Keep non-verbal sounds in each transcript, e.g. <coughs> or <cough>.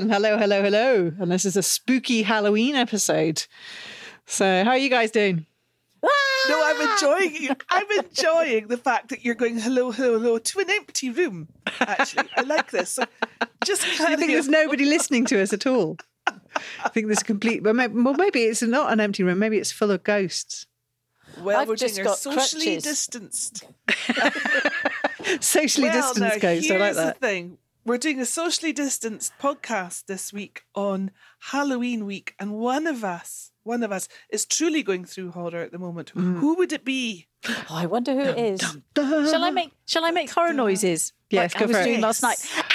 Hello, everyone. Hello, hello, hello. And this is a spooky Halloween episode. So, how are you guys doing? Ah! No, I'm enjoying. I'm enjoying the fact that you're going hello, hello, hello to an empty room. Actually, I like this. So just I think there's nobody listening to us at all. I think there's a complete. Well, maybe, well, maybe it's not an empty room. Maybe it's full of ghosts. Well, I've we're just got socially crutches. distanced. <laughs> <laughs> Socially well, distanced now, ghosts. I like that. the thing. We're doing a socially distanced podcast this week on Halloween week, and one of us, one of us, is truly going through horror at the moment. Mm. Who would it be? Oh, I wonder who it is. Shall I make Shall I make horror noises? Yes, like go I was for it. doing last night. Ah!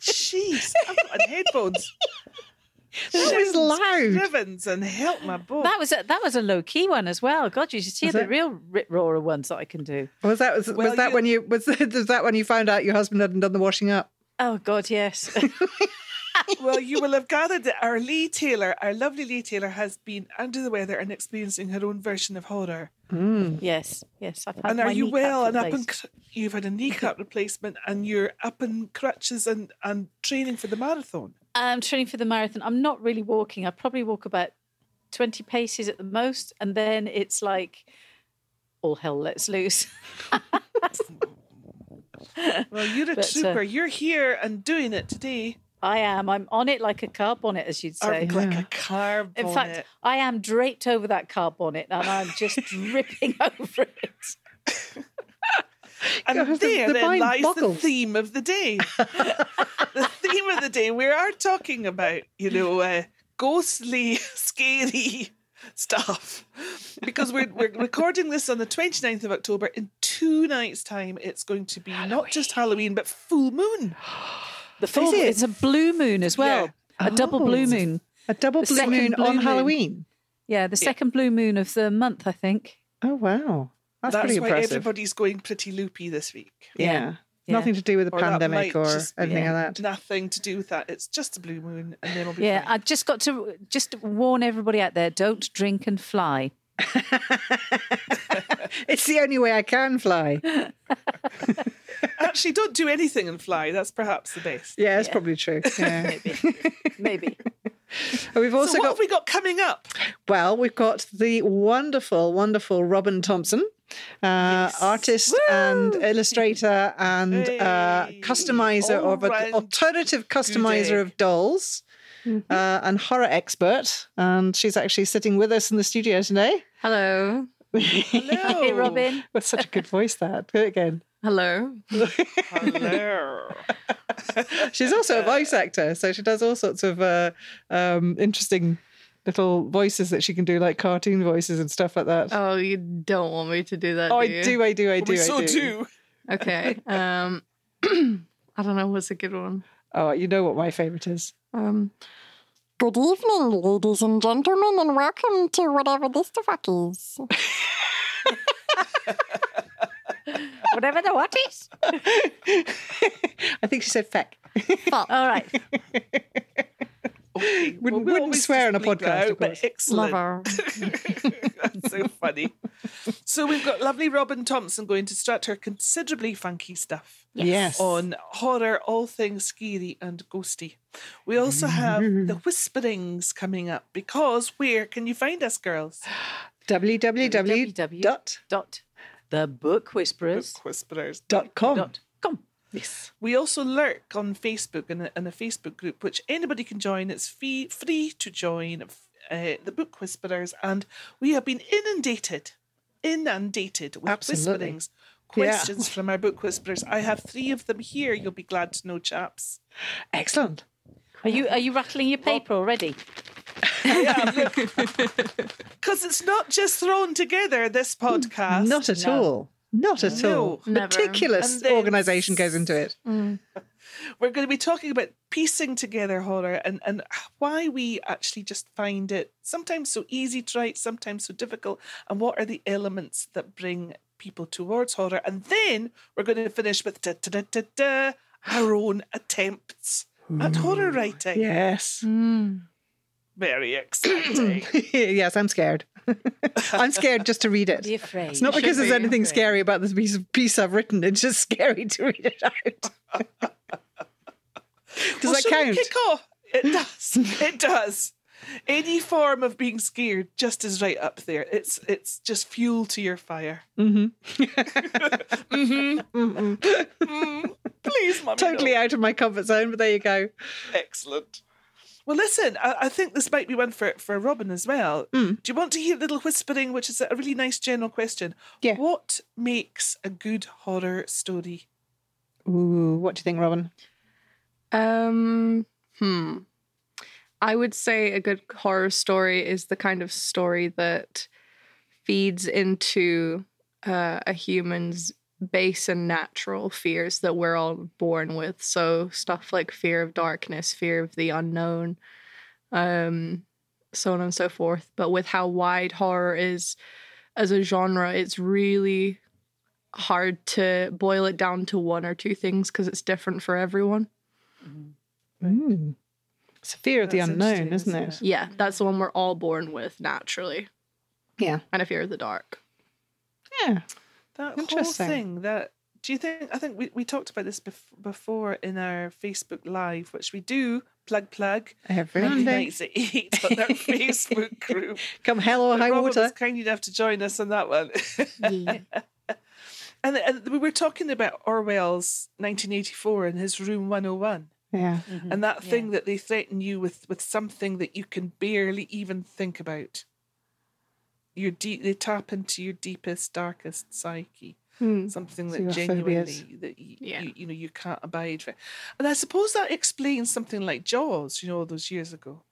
Jeez, I've got on headphones. That was loud. Heavens and help my boat. That was a, that was a low key one as well. God, you should hear Was the it? real rip roarer ones that I can do. Was that was, Well, was that you- when you was, <laughs> was that when you found out your husband hadn't done the washing up? Oh God, yes. <laughs> well, you will have gathered that our Lee Taylor, our lovely Lee Taylor, has been under the weather and experiencing her own version of horror. Hmm. yes, yes. I've had and are my you kneecap well and up in, replaced. cr- you've had a kneecap <laughs> replacement and you're up in crutches and, and training for the marathon. I'm training for the marathon. I'm not really walking. I probably walk about twenty paces at the most, and then it's like all hell lets loose. <laughs> Well, you're a But, uh, you're here and doing it today. I am. I'm on it like a car bonnet, as you'd Or say. like a car In fact, I am draped over that car bonnet and I'm just <laughs> dripping <laughs> over it. And God, the- there the mind lies boggles. the theme of the day. <laughs> the theme of the day. We are talking about, you know, uh, ghostly, <laughs> scary stuff. Because we're, we're recording this on the 29th of October. In two nights' time, it's going to be not just Halloween, but full moon. <gasps> The full, it? it's a blue moon as well. A double Oh. blue moon. A double The blue moon blue on moon. Halloween. Yeah, the second blue moon of the month, I think. Oh wow, that's, That's pretty why impressive. everybody's going pretty loopy this week. yeah. Yeah. nothing to do with the Or pandemic or just be anything like that. Nothing to do with that. It's just a blue moon, and then we'll be Yeah, fine. I just got to just warn everybody out there: don't drink and fly. <laughs> It's the only way I can fly. <laughs> Actually, don't do anything and fly. That's perhaps the best. Yeah, it's probably true. <laughs> Yeah. Maybe, maybe. We've also so what got have we got coming up? well, we've got the wonderful, wonderful Robyn Thompson, uh, artist and illustrator and uh, Hey, customizer of an alternative customizer of dolls. Uh, and horror expert, and she's actually sitting with us in the studio today. Hello. <laughs> Hello, Hey, Robyn. With such a good voice, that do it again. Hello. Hello. <laughs> She's also a voice actor, so she does all sorts of uh, um, interesting little voices that she can do, like cartoon voices and stuff like that. Oh, you don't want me to do that. Oh, do I do, I do, I do, we I so do. do. Okay. <laughs> Um, <clears throat> I don't know what's a good one. Oh, you know what my favourite is. Um, Good evening, ladies and gentlemen, and welcome to whatever this the fuck is. <laughs> Whatever the what is. <laughs> I think she said feck. All right. Okay, Wouldn't- we'll wouldn't swear on a podcast, out, of but course. Excellent. Never. <laughs> That's so funny. So we've got lovely Robyn Thompson going to start her considerably funky stuff Yes. on horror, all things scary and ghosty. We also have <laughs> the whisperings coming up because where can you find us, girls? <gasps> www. dot Dot. The book whisperers. Book whisperers. dot com. Dot com. Yes. We also lurk on Facebook in a, in a Facebook group, which anybody can join. It's free, free to join uh, the Book Whisperers, and we have been inundated, inundated with Absolutely. whisperings, Yeah. questions <laughs> from our Book Whisperers. I have three of them here. You'll be glad to know, chaps. Excellent. Are you are you rattling your paper already? <laughs> Because <laughs> it's not just thrown together. This podcast, Not at No. all. Not at No. all. Never. Meticulous And then- organisation goes into it. Mm. we're going to be talking about piecing together horror and, and why we actually just find it sometimes so easy to write, sometimes so difficult, and what are the elements that bring people towards horror. And then we're going to finish with da, da, da, da, da, our own attempts at horror writing. Yes. Mm. Very <clears throat> exciting. yes, I'm scared. <laughs> I'm scared just to read it. Be afraid. It's not You because there's be anything afraid. scary about this piece piece I've written. It's just scary to read it out. <laughs> Does Well, that count? Kick off. It does. <laughs> It does. Any form of being scared just is right up there. It's it's just fuel to your fire. hmm Mhm. Mhm. Please, mummy. Totally no. out of my comfort zone, but there you go. Excellent. Well, listen, I, I think this might be one for, for Robyn as well. Mm. Do you want to hear a Little Whispering, which is a really nice general question? Yeah. What makes a good horror story? Ooh, what do you think, Robyn? Um, hmm. I would say a good horror story is the kind of story that feeds into uh, a human's base and natural fears that we're all born with. So stuff like fear of darkness, fear of the unknown, um, so on and so forth. But with how wide horror is as a genre, it's really hard to boil it down to one or two things because it's different for everyone. Ooh. It's a fear of the unknown, isn't isn't it? Yeah, that's the one we're all born with naturally. Yeah. And a fear of the dark. Yeah. That whole thing that do you think I think we, we talked about this bef- before in our Facebook live, which we do plug plug Every Monday Monday. nights at eight on our <laughs> Facebook group. Come hell or high Robyn water. was kind enough to join us on that one. <laughs> and, and we were talking about Orwell's 1984 and his room 101 Yeah. Mm-hmm. and that thing that they threaten you with with something that you can barely even think about. Your deep, they tap into your deepest, darkest psyche. Hmm. Something that your genuinely phobias. that you, Yeah. you you know you can't abide for, and I suppose that explains something like Jaws. You know, all those years ago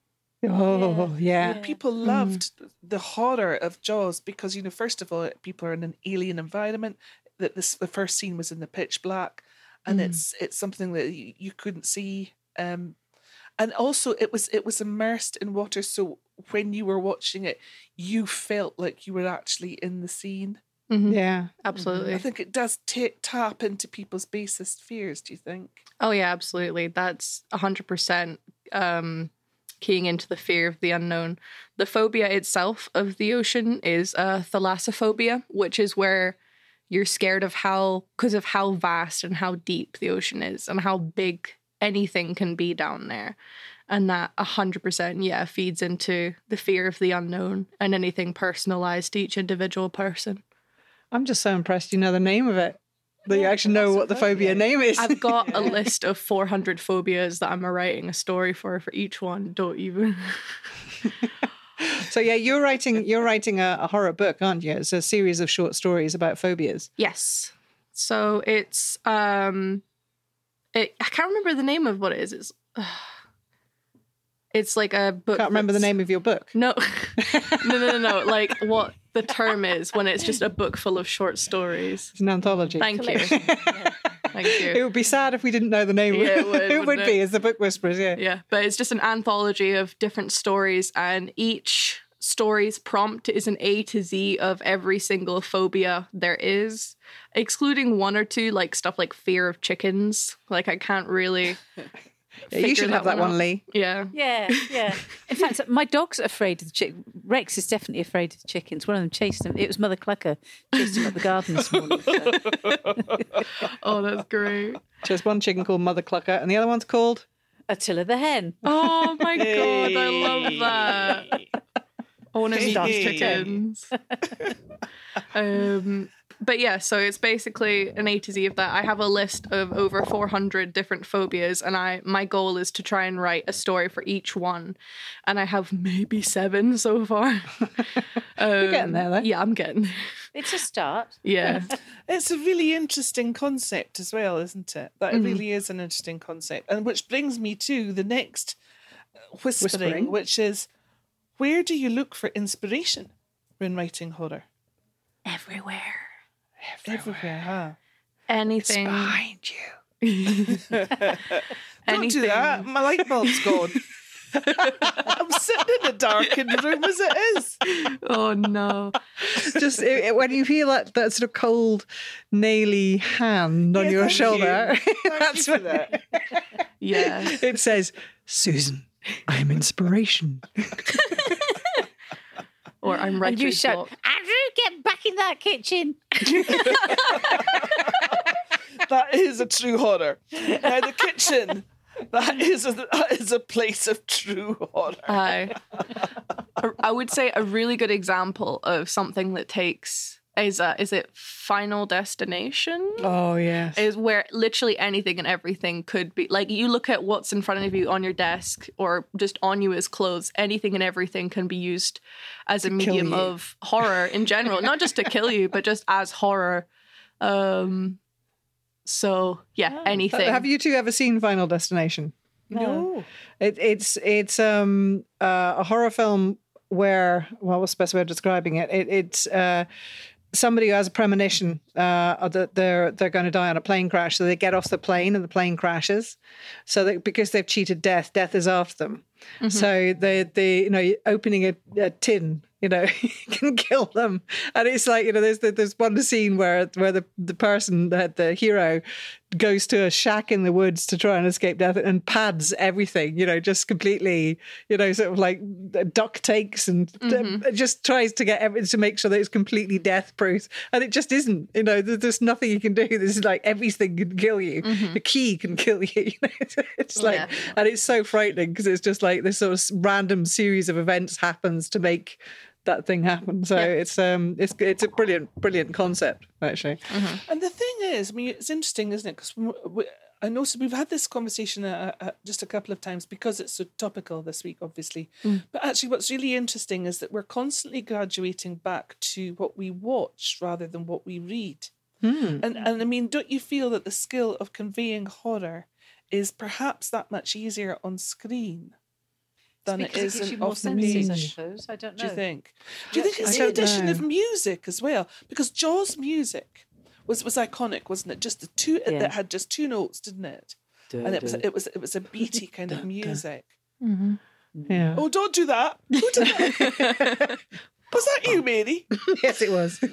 Oh, yeah. Yeah. people Mm. loved the horror of Jaws because you know, first of all, people are in an alien environment. That this the first scene was in the pitch black, and Mm. it's it's something that you, you couldn't see. Um, and also it was it was immersed in water, so when you were watching it, you felt like you were actually in the scene. Mhm. Yeah. Absolutely. I think it does ta- tap into people's basest fears. Do you think? Oh yeah, absolutely. That's hundred percent um keying into the fear of the unknown. The phobia itself of the ocean is uh thalassophobia, which is where you're scared of how because of how vast and how deep the ocean is and how big anything can be down there. And that hundred percent, yeah, feeds into the fear of the unknown and anything personalized to each individual person. I'm just so impressed you know the name of it. That you actually know what the phobia thalassophobia. name is. I've got a <laughs> list of 400 phobias that I'm writing a story for for each one. Don't even. so yeah, you're writing you're writing a, a horror book, aren't you? It's a series of short stories about phobias. yes. So it's um, it, I can't remember the name of what it is. It's it's like a book. Can't remember the name of your book. No, <laughs> no, no, no, no. <laughs> Like what the term is when it's just a book full of short stories. It's an anthology. Thank you. Thank you. It would be sad if we didn't know the name. Yeah, it <laughs> would, it would wouldn't be it? as the book whisperers. Yeah. Yeah, but it's just an anthology of different stories, and each story's prompt is an A to Z of every single phobia there is, excluding one or two, like stuff like fear of chickens. Like, I can't really. <laughs> Yeah, you figure should have that one, out. Lee. Yeah. Yeah, yeah. <laughs> In fact, my dog's afraid of the chick. Rex is definitely afraid of the chickens. One of them chased him. It was Mother Clucker chased him up the garden this morning. so. <laughs> Oh, that's great. There's one chicken called Mother Clucker, and the other one's called. Attila the hen. Oh my god, I love that. I want to meet these Hey. chickens. <laughs> um, but yeah, so it's basically an A to Z of that. I have a list of over 400 different phobias, and I my goal is to try and write a story for each one. And I have maybe seven so far. <laughs> You're getting there, though. Yeah, I'm getting there. It's a start. Yeah. <laughs> It's a really interesting concept as well, isn't it? That Mm-hmm. really is an interesting concept. And which brings me to the next uh, whispering, Whispering. which is where do you look for inspiration when writing horror? Everywhere. Everywhere, huh? Anything. Behind you. <laughs> Don't Anything. do that. My light bulb's gone. <laughs> I'm sitting in a darkened room as it is. Oh no. Just it, it- when you feel that, that sort of cold, naily hand on Yeah, your thank shoulder, <laughs> you. Thank that's you for when that. Yeah. it says, Susan, I'm inspiration. Or I'm And writer's you shout. Andrew, get back in that kitchen. <laughs> That is a true horror. Now the kitchen. That is a, that is a place of true horror. I, I would say a really good example of something that takes is uh, is it Final Destination? Oh yes. Is where literally anything and everything could be like you look at what's in front of you on your desk or just on you as clothes. Anything and everything can be used as a medium of horror in general, not just to kill you, but just as horror. Um, so yeah, anything. Have you two ever seen Final Destination? No. It, it's it's um uh, a horror film where well, what's the best way of describing it? it it's uh, somebody who has a premonition uh, that they're they're going to die on a plane crash, so they get off the plane and the plane crashes. So that because they've cheated death, death is after them. So they they you know opening a, a tin. You know, <laughs> can kill them, and it's like you know. There's there's one scene where where the the person the, the hero goes to a shack in the woods to try and escape death and pads everything, you know, just completely, you know, sort of like duct takes and uh, just tries to get everything to make sure that it's completely death proof. And it just isn't, you know, there- there's nothing you can do. This is like everything can kill you. The key can kill you. <laughs> you know? It's like, Yeah. and it's so frightening because it's just like this sort of random series of events happens to make that thing happen. So it's um it's it's a brilliant brilliant concept actually. And the thing is, I mean, it's interesting, isn't it? Because I know we've had this conversation uh, uh, just a couple of times because it's so topical this week, obviously. But actually, what's really interesting is that we're constantly graduating back to what we watch rather than what we read. And and I mean, don't you feel that the skill of conveying horror is perhaps that much easier on screen than it Because is gives in you more off the senses, I suppose. I don't know. Do you think? Do you think it's I the don't addition know. of music as well? Because Jaws music was was iconic, wasn't it? Just the two Yeah. that had just two notes, didn't it? and it was it was it was a beaty kind of music. Mm-hmm. Yeah. Oh, don't do that! Who did that? <laughs> was that you, Mary? <laughs> yes, it was. <laughs>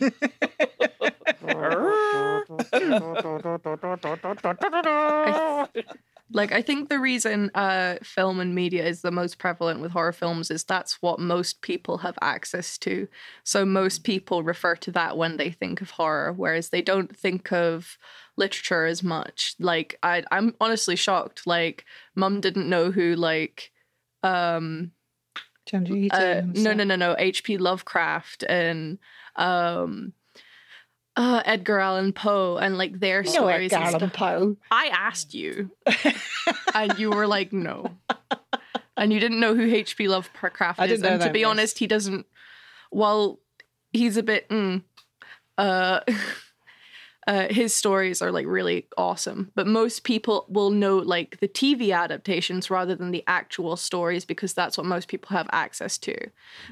like I think the reason uh, film and media is the most prevalent with horror films is that's what most people have access to. So most people refer to that when they think of horror, whereas they don't think of literature as much. Like I, I'm honestly shocked. Like mum didn't know who like um uh, no no no no H.P. Lovecraft and um uh, Edgar Allan Poe and like their No, stories. Edgar Allan. Poe. I asked you, <laughs> and you were like, no. And you didn't know who H.P. Lovecraft I is. and to be honest, he doesn't. Well, he's a bit. Mm, uh, <laughs> uh, his stories are like really awesome, but most people will know like the TV adaptations rather than the actual stories because that's what most people have access to.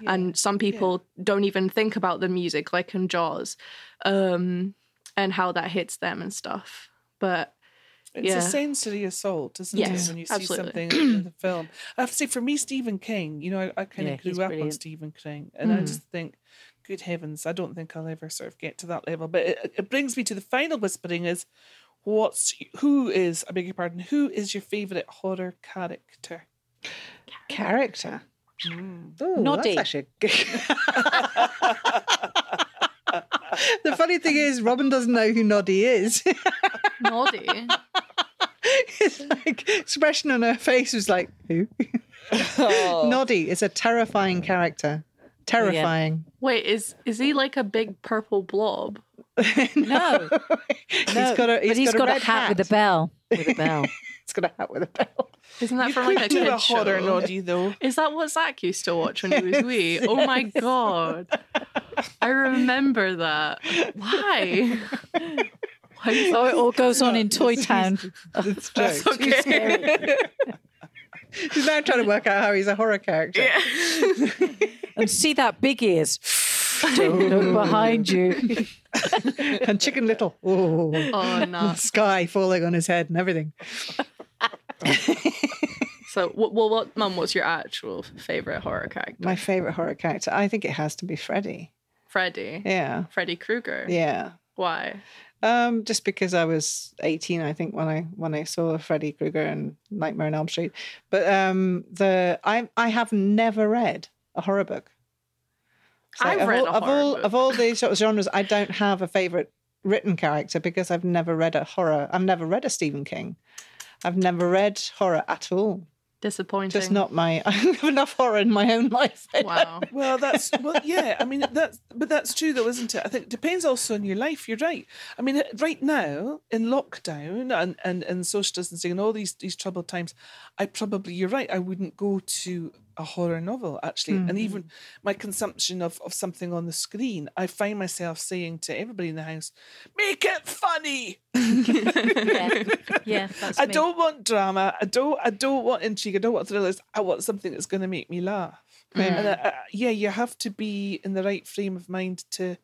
And some people don't even think about the music, like in Jaws, um, and how that hits them and stuff. But It's Yeah. a sensory assault, isn't Yes, it? When you see absolutely. something in the <clears throat> film. I have to say, for me, Stephen King, you know, I, I kind Yeah, of grew he's up on. Stephen King, and I just think, good heavens, I don't think I'll ever sort of get to that level. But it, it brings me to the final whispering: is what's who is? I beg your pardon. Who is your favorite horror character? Character. Mm. Oh, Noddy. That's actually good. <laughs> the funny thing is, Robyn doesn't know who Noddy is. <laughs> Noddy. it's like expression on her face was like, who? <laughs> Noddy is a terrifying character. Terrifying. Wait, is is he like a big purple blob? <laughs> No, <laughs> he's got a, he's but he's got, got, a, a, red hat, with a bell. With a <laughs> bell. He's got a hat with a bell. Isn't that You from like could a do kid a horror show? noddy though. Is that what Zach used to watch when he was wee? Oh my god, I remember that. Why? Why is Oh, it all goes on in Toy Town. It's jokes. okay? He's now trying to work out how he's a horror character. And see that big ears. Don't look behind you. <laughs> And Chicken Little. Oh, Oh no. <laughs> sky falling on his head and everything. <laughs> So, well, what, mum? What's your actual favorite horror character? My favorite horror character, I think it has to be Freddy. Freddy. Yeah, Freddy Krueger. yeah. Why? Um, just because I was 18, I think when I when I saw Freddy Krueger and Nightmare on Elm Street. But um, the I I have never read a horror book. So I've of read all, a of all book. of all these sort of genres. I don't have a favorite written character because I've never read a horror. I've never read a Stephen King. I've never read horror at all. Disappointing. Just not my. <laughs> I have enough horror in my own life. Wow. Well, that's <laughs> well, yeah. I mean, that's but that's true though, isn't it? I think it depends also on your life. You're right. I mean, right now in lockdown and and and social distancing and all these these troubled times, I probably you're right. I wouldn't go to a horror novel actually, and even my consumption of of something on the screen, I find myself saying to everybody in the house, "Make it funny." Yeah, <laughs> yeah that's I me. don't want drama. I don't. I don't want intrigue. I don't want thrillers. I want something that's going to make me laugh. And uh, uh, yeah, you have to be in the right frame of mind to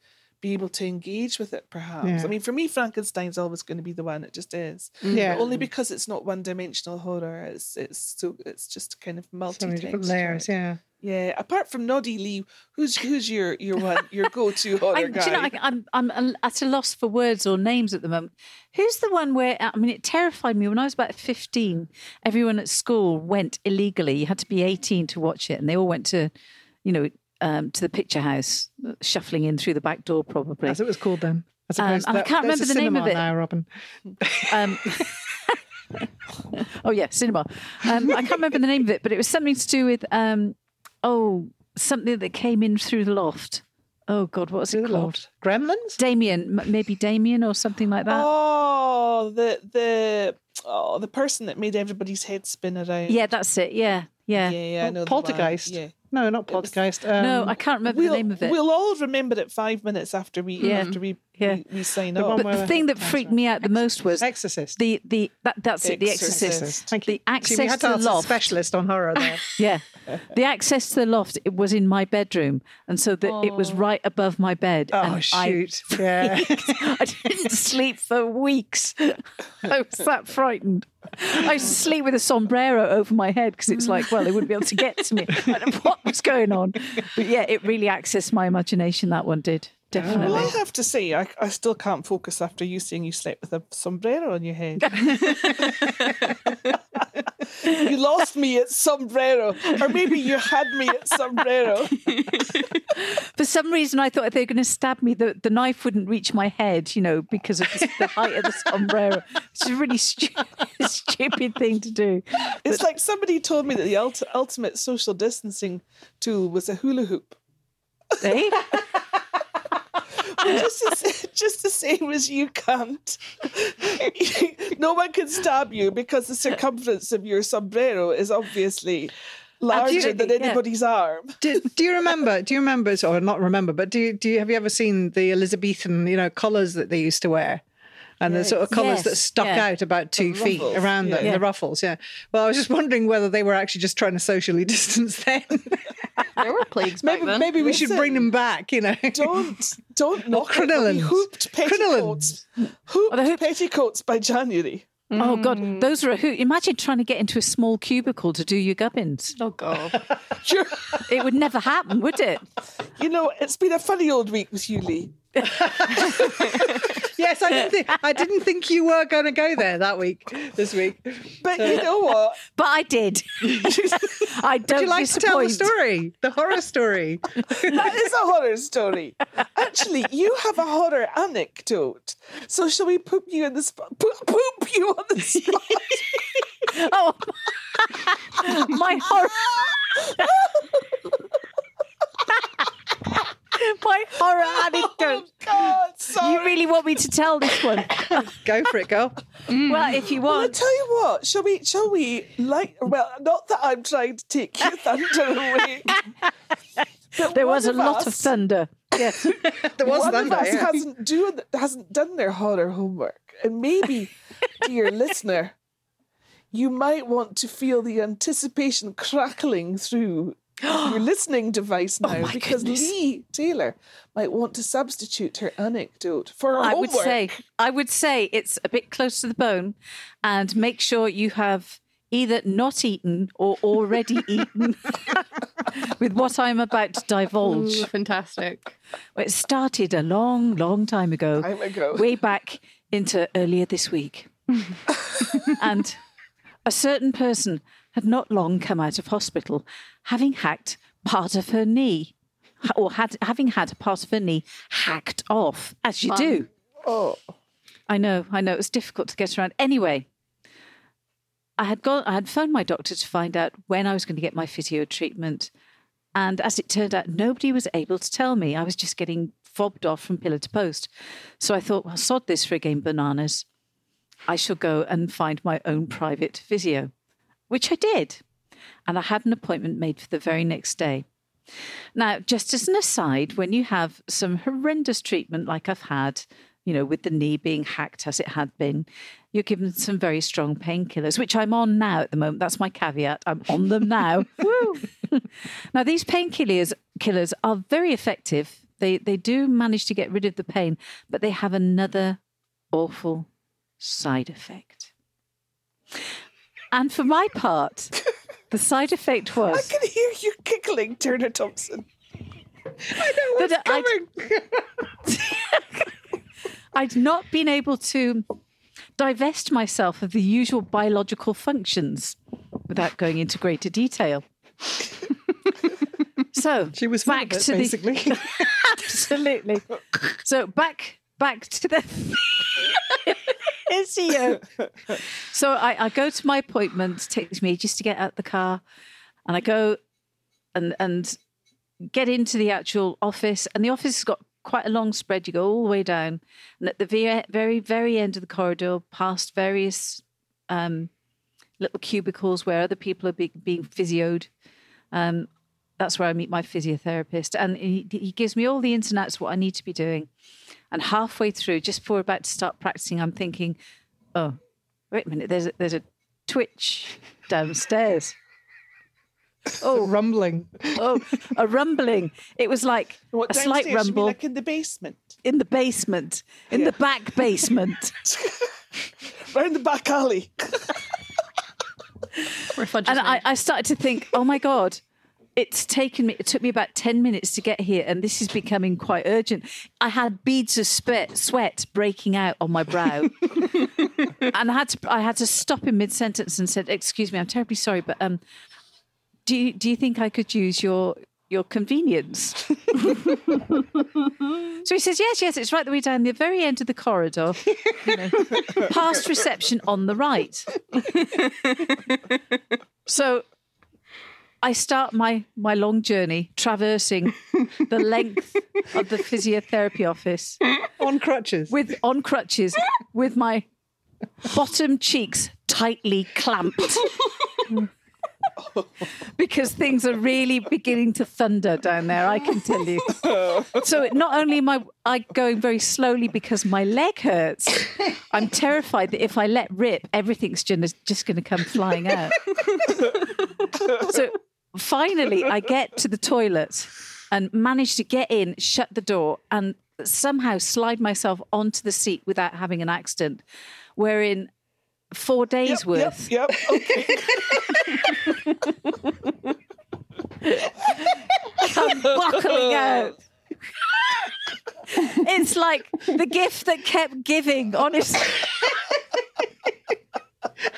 be able to engage with it. Perhaps. Yeah. I mean, for me, Frankenstein's always going to be the one. It just is. Mm-hmm. Yeah. But only because it's not one-dimensional horror. It's it's so it's just kind of multi So different layers. Yeah. Yeah. Apart from Noddy Lee, who's who's your your one your go-to <laughs> horror I, guy? do you know, I, I'm I'm at a loss for words or names at the moment. Who's the one where I mean it terrified me when I was about 15. Everyone at school went illegally. You had to be 18 to watch it, and they all went to, you know, um, to the picture house, shuffling in through the back door, probably. As it was called then. As Um, opposed to and I can't remember a the name of it. Now, Robyn. Um, <laughs> oh yeah, cinema. Um, I can't remember the name of it, but it was something to do with um, oh something that came in through the loft. Oh God, what was Through it called? loft. Gremlins. Damien, maybe Damien or something like that. Oh, the the oh the person that made everybody's head spin around. Yeah, that's it. Yeah, yeah. yeah, yeah. I Oh, know. Poltergeist. Yeah. No, not was- Poltergeist. Um, no, I can't remember We'll, the name of it. we'll all remember it five minutes after we Yeah. after we, Yeah. we, we sign The but the the thing that freaked turns me out the most was Exorcist. the the that, that's it. The Exorcist. Exorcist. Thank The you. access See, we had to to the ask a loft. specialist on horror there. <laughs> Yeah, the access to the loft. It was in my bedroom, and so that it was right above my bed. Oh and I shoot! Yeah. <laughs> I didn't sleep for weeks. <laughs> I was that frightened. I used to sleep with a sombrero over my head because it's like, well, they wouldn't be able to get to me. I don't know what was going on. But yeah, it really accessed my imagination, that one did. Definitely. well, I have to say, I, I still can't focus after you saying you slept with a sombrero on your head. <laughs> you lost me at sombrero, or maybe you had me at sombrero. <laughs> For some reason, I thought if they were going to stab me, the, the knife wouldn't reach my head, you know, because of the, height of the sombrero. It's a really stu- <laughs> stupid thing to do. It's like somebody told me that the ult- ultimate social distancing tool was a hula hoop. Eh? Just, as, <laughs> just the same as you can't. <laughs> no one can stab you because the circumference of your sombrero is obviously larger than Absolutely, yeah. anybody's arm. do, do you remember? Do you remember? Or not remember? But do you, do you have you ever seen the Elizabethan you know collars that they used to wear? And the sort of collars that stuck yeah. out about two feet ruffles, around them, yeah. the ruffles, yeah. Well, I was just wondering whether they were actually just trying to socially <laughs> distance then. There were plagues back maybe then. maybe we should bring them back, you know. Don't don't <laughs> knock it. There'll crinolines. hooped petticoats. Hooped the hoop- petticoats by January. Oh, God. Mm. Those are a hoot. Imagine trying to get into a small cubicle to do your gubbins. Oh god. <laughs> It would never happen, would it? you know, it's been a funny old week with you, Lee. Yes, I didn't think I didn't think you were going to go there that week, this week. But you know what? But I did. <laughs> I don't <laughs> Would you like to tell the story, the horror story? That is a horror story. Actually, you have a horror anecdote. So shall we poop you in the spot? Poop, poop you on the spot. <laughs> Oh, my horror. My horror <laughs> oh, anecdote. God, sorry. You really want me to tell this one? <laughs> Go for it, girl. Mm. Well, if you Well, I want. tell you what. Shall we? Shall we? Like, well, not that I'm trying to take your <laughs> thunder away. There was a lot of thunder. Yes. There was one thunder. of us yeah. hasn't do hasn't done their horror homework, and maybe, dear listener, you might want to feel the anticipation crackling through your <gasps> listening device oh now, Oh because goodness. Lee Taylor might want to substitute her anecdote for her I would say I would say it's a bit close to the bone, and make sure you have either not eaten or already <laughs> eaten <laughs> with what I'm about to divulge. Ooh, fantastic. Well, It started a long, long time ago, Time ago. way back into earlier this week, <laughs> and a certain person had not long come out of hospital, having hacked part of her knee. Or had having had part of her knee hacked off, as you do. Oh, I know, I know. It was difficult to get around. Anyway, I had gone, I had phoned my doctor to find out when I was going to get my physio treatment. And as it turned out, nobody was able to tell me. I was just getting fobbed off from pillar to post. So I thought, well, sod this for a game bananas. I shall go and find my own private physio, which I did. And I had an appointment made for the very next day. Now, just as an aside, when you have some horrendous treatment like I've had, you know, with the knee being hacked as it had been, you're given some very strong painkillers, which I'm on now at the moment. That's my caveat. I'm on them now. <laughs> Now, these painkillers killers are very effective. They they do manage to get rid of the pain, but they have another awful side effect. And for my part, the side effect was. I can hear you giggling, Turner Thompson. I that I'd, <laughs> I'd not been able to divest myself of the usual biological functions without going into greater detail. <laughs> so She was back it, to basically. the <laughs> absolutely. So back back to the <laughs> physio. <laughs> So I, I go to my appointment. Takes me just to get out the car, and I go and and get into the actual office. And the office has got quite a long spread. You go all the way down, and at the very very very end of the corridor, past various um, little cubicles where other people are be, being physioed. Um, that's where I meet my physiotherapist, and he, he gives me all the ins and outs what I need to be doing. And halfway through, just before we're about to start practicing, I'm thinking, "Oh, wait a minute! There's a, there's a twitch <laughs> downstairs. oh, rumbling. Oh, a rumbling! It was like What, a slight downstairs? You mean rumble like in the basement, in the basement, in Yeah. the back basement. <laughs> round the back alley. Where fudge is and I. I started to think, oh my god, it's taken me. It took me about ten minutes to get here, and this is becoming quite urgent. I had beads of sweat, sweat breaking out on my brow, <laughs> and I had to. I had to stop in mid sentence and said, "Excuse me, I'm terribly sorry, but um, do you do you think I could use your your convenience?" <laughs> so he says, "Yes, yes, it's right the way down the very end of the corridor, you know, past reception on the right." <laughs> So I start my my long journey traversing the <laughs> length of the physiotherapy office On crutches. with on crutches with my bottom cheeks tightly clamped. <laughs> because things are really beginning to thunder down there, I can tell you. So not only am I, I going very slowly because my leg hurts, I'm terrified that if I let rip, everything's just, just going to come flying out. <laughs> so finally, I get to the toilet and manage to get in, shut the door, and somehow slide myself onto the seat without having an accident. Wherein four days worth Yep, yep. Okay. come buckling out. <laughs> it's like the gift that kept giving, honestly.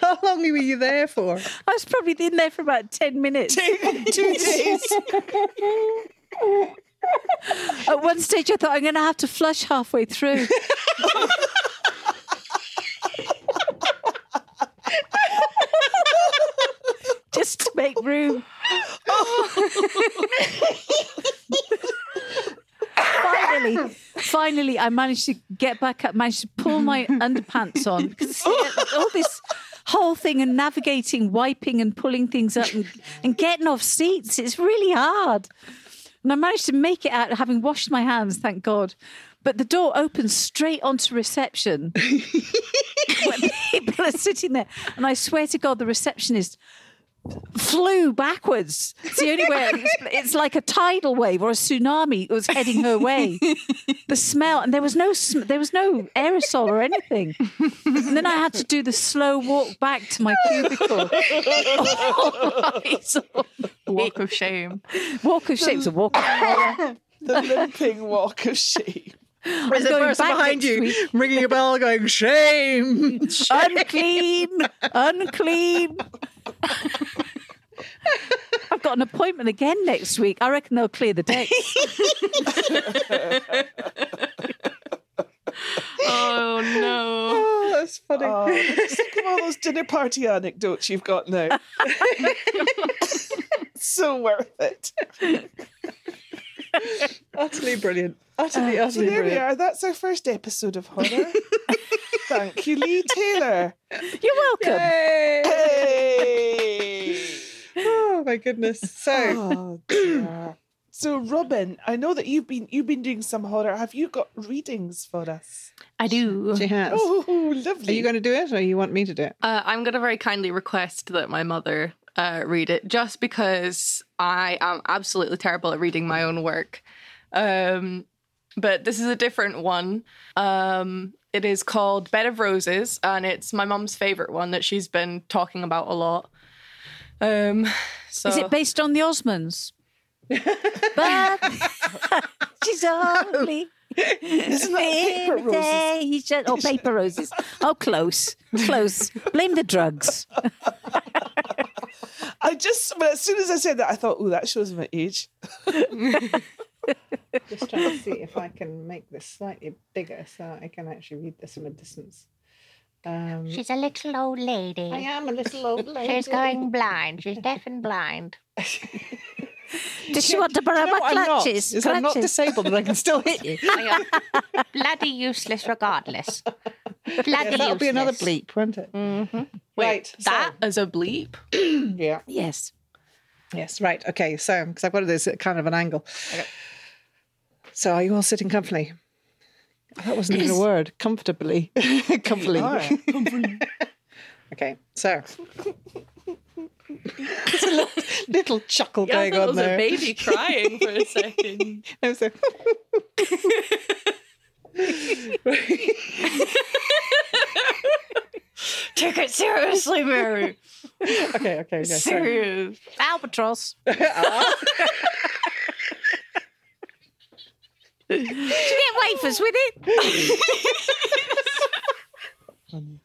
How long were you there for? I was probably in there for about 10 minutes. Two days. <laughs> At one stage, I thought I'm going to have to flush halfway through. <laughs> Just to make room. finally, finally, I managed to get back up, managed to pull my underpants on. Because all this whole thing and navigating, wiping and pulling things up and, and getting off seats, it's really hard. And I managed to make it out having washed my hands, thank God. But the door opens straight onto reception <laughs> when people are sitting there. And I swear to God, the receptionist flew backwards. It's the only way. It's, it's like a tidal wave or a tsunami was heading her way. <laughs> The smell, and there was no sm- there was no aerosol or anything. And then I had to do the slow walk back to my cubicle. <laughs> <laughs> Oh, Eyes on Walk of shame. Walk of shame. It's a walk of horror. The limping walk of shame. There's a going person behind you week. ringing a bell going, <laughs> shame. unclean, unclean. I've got an appointment again next week. I reckon they'll clear the decks. <laughs> Oh no. Oh, that's funny. Oh, just think of all those dinner party anecdotes you've got now. <laughs> so worth it. <laughs> Utterly brilliant. Utterly, So utterly there we are. That's our first episode of horror. <laughs> Thank you, Lee Taylor. You're welcome. Hey! Oh my goodness. So Oh. <clears throat> So, Robyn, I know that you've been you've been doing some horror. Have you got readings for us? I do. she has. Oh, lovely. Are you going to do it or you want me to do it? Uh, I'm going to very kindly request that my mother uh, read it just because I am absolutely terrible at reading my own work. Um, but this is a different one. Um, it is called Bed of Roses, and it's my mum's favorite one that she's been talking about a lot. Um, so Is it based on the Osmonds? <laughs> but <laughs> she's only. Isn't paper roses? Oh, paper roses. Oh, close. Close. Blame the drugs. <laughs> I just but as soon as I said that, I thought, oh, that shows my age. <laughs> Just trying to see if I can make this slightly bigger so I can actually read this from a distance. Um, She's a little old lady. I am a little old <laughs> lady. She's going blind. She's deaf and blind. <laughs> Does she want to borrow You know my what I'm not? clutches? I'm not disabled, but I can still hit you. Bloody useless regardless. Bloody Yes, that'll be another bleep, won't it? Mm-hmm. Wait, right, so- as a bleep? <clears throat> Yeah. Yes. Yes. Right. Okay. So, because I've got this at kind of an angle. So, are you all sitting comfortably? That wasn't even a word. Comfortably. <laughs> <laughs> comfortably. okay. So, there's a little, little chuckle going on there. baby crying for a second. <laughs> No, so- Take it seriously, Mary. okay. Okay. Okay. so- Serious. Albatross. Did <laughs> you get wafers with it? <laughs>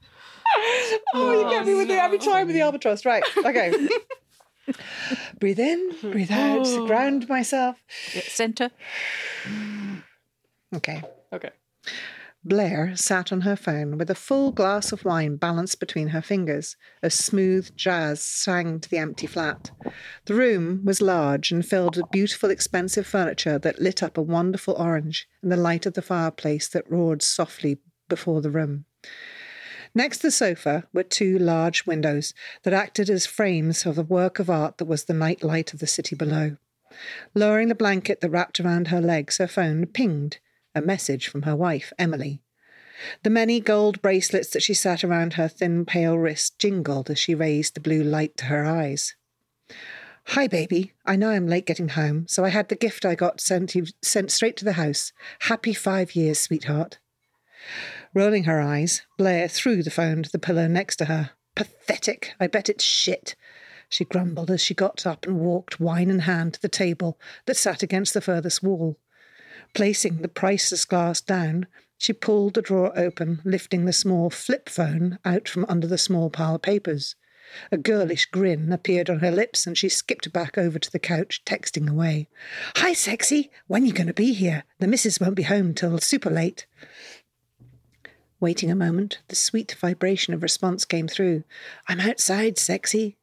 Oh, you get me with the every oh, time with the albatross. Right. Okay. breathe in, breathe out, oh. ground myself. Centre. Okay. Okay. Blair sat on her phone with a full glass of wine balanced between her fingers. A smooth jazz sang to the empty flat. The room was large and filled with beautiful, expensive furniture that lit up a wonderful orange in the light of the fireplace that roared softly before the room. Next to the sofa were two large windows that acted as frames of the work of art that was the night light of the city below. Lowering the blanket that wrapped around her legs, her phone pinged a message from her wife, Emily. The many gold bracelets that she sat around her thin, pale wrist jingled as she raised the blue light to her eyes. Hi, baby. I know I'm late getting home, so I had the gift I got sent, you, sent straight to the house. Happy five years, sweetheart. Rolling her eyes, Blair threw the phone to the pillow next to her. Pathetic. I bet it's shit. She grumbled as she got up and walked, wine in hand, to the table that sat against the furthest wall. Placing the priceless glass down, she pulled the drawer open, lifting the small flip phone out from under the small pile of papers. A girlish grin appeared on her lips, and she skipped back over to the couch, texting away. Hi, sexy. When you going to be here? The missus won't be home till super late. Waiting a moment, the sweet vibration of response came through. I'm outside, sexy.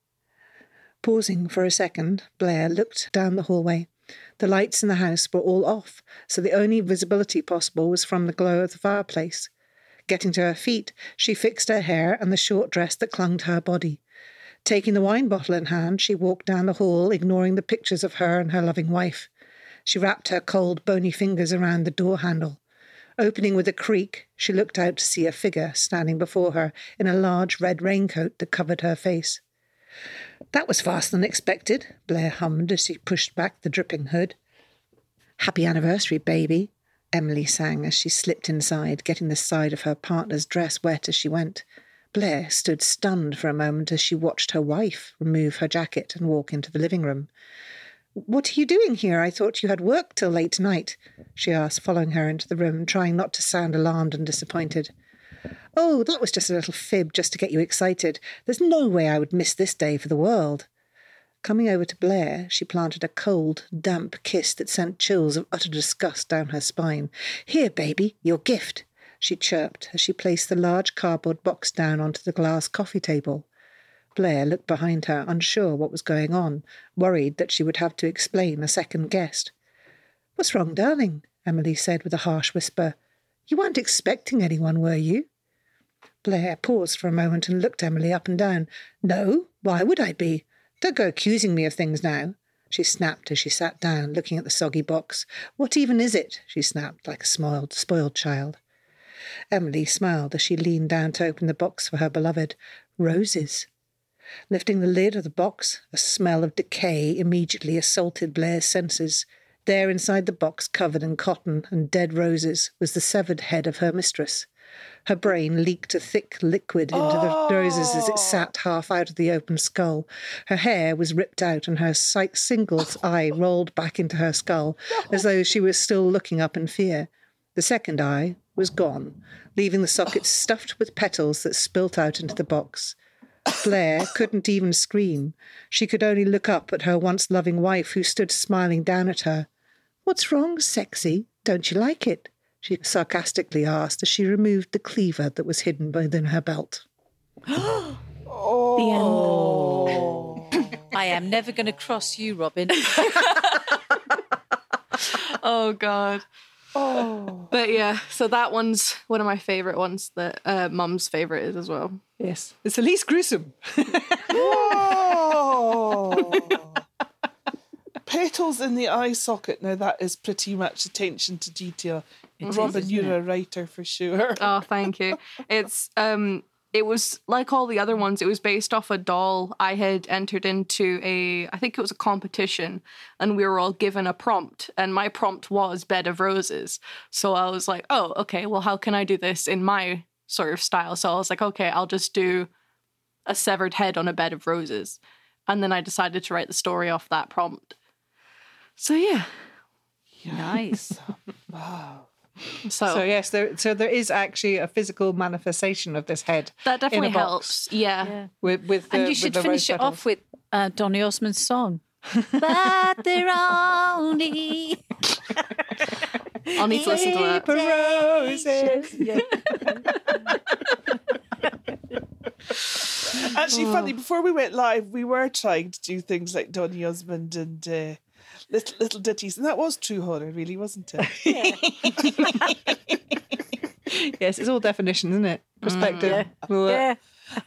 Pausing for a second, Blair looked down the hallway. The lights in the house were all off, so the only visibility possible was from the glow of the fireplace. Getting to her feet, she fixed her hair and the short dress that clung to her body. Taking the wine bottle in hand, she walked down the hall, ignoring the pictures of her and her loving wife. She wrapped her cold, bony fingers around the door handle. Opening with a creak, she looked out to see a figure standing before her in a large red raincoat that covered her face. That was faster than expected, Blair hummed as she pushed back the dripping hood. Happy anniversary, baby, Emily sang as she slipped inside, getting the side of her partner's dress wet as she went. Blair stood stunned for a moment as she watched her wife remove her jacket and walk into the living room. What are you doing here? I thought you had work till late tonight, she asked, following her into the room, trying not to sound alarmed and disappointed. Oh, that was just a little fib just to get you excited. There's no way I would miss this day for the world. Coming over to Blair, she planted a cold, damp kiss that sent chills of utter disgust down her spine. Here, baby, your gift. she chirped as she placed the large cardboard box down onto the glass coffee table. Blair looked behind her, unsure what was going on, worried that she would have to explain a second guest. What's wrong, darling? Emily said with a harsh whisper. You weren't expecting anyone, were you? Blair paused for a moment and looked Emily up and down. No, why would I be? Don't go accusing me of things now. She snapped as she sat down, looking at the soggy box. What even is it? she snapped, like a spoiled, spoiled child. Emily smiled as she leaned down to open the box for her beloved. Roses. Lifting the lid of the box, a smell of decay immediately assaulted Blair's senses. There, inside the box, covered in cotton and dead roses, was the severed head of her mistress. Her brain leaked a thick liquid into the oh. roses as it sat half out of the open skull. Her hair was ripped out, and her sight single <laughs> eye rolled back into her skull, as though she was still looking up in fear. The second eye was gone, leaving the socket <sighs> stuffed with petals that spilt out into the box. Blair <laughs> couldn't even scream. She could only look up at her once loving wife, who stood smiling down at her. What's wrong, sexy? Don't you like it? She sarcastically asked as she removed the cleaver that was hidden within her belt. <gasps> oh. <laughs> I am never going to cross you, Robyn. <laughs> Oh God. Oh. But yeah, so that one's one of my favorite ones that uh, Mum's favorite is as well. Yes. It's the least gruesome. Oh. <laughs> Petals in the eye socket. Now that is pretty much attention to detail. is, Robyn, isn't you're it? a writer for sure. <laughs> Oh, thank you. It's um it was like all the other ones, it was based off a doll. I had entered into a I think it was a competition and we were all given a prompt and my prompt was bed of roses. So I was like, "Oh, okay, well how can I do this in my sort of style?" So I was like, "Okay, I'll just do a severed head on a bed of roses." And then I decided to write the story off that prompt. So yeah. nice. <laughs> Wow. So, So yes, there so there is actually a physical manifestation of this head that definitely in a box helps. Yeah. Yeah. with with the, And you should finish it off with uh, Donny Osmond's song. <laughs> but they're only <laughs> I'll need to listen to that. Actually, funny. Before we went live, we were trying to do things like Donny Osmond and uh, little little ditties, and that was true horror, really, wasn't it? <laughs> <laughs> Yes, it's all definition, isn't it? Perspective. yeah. Uh, yeah.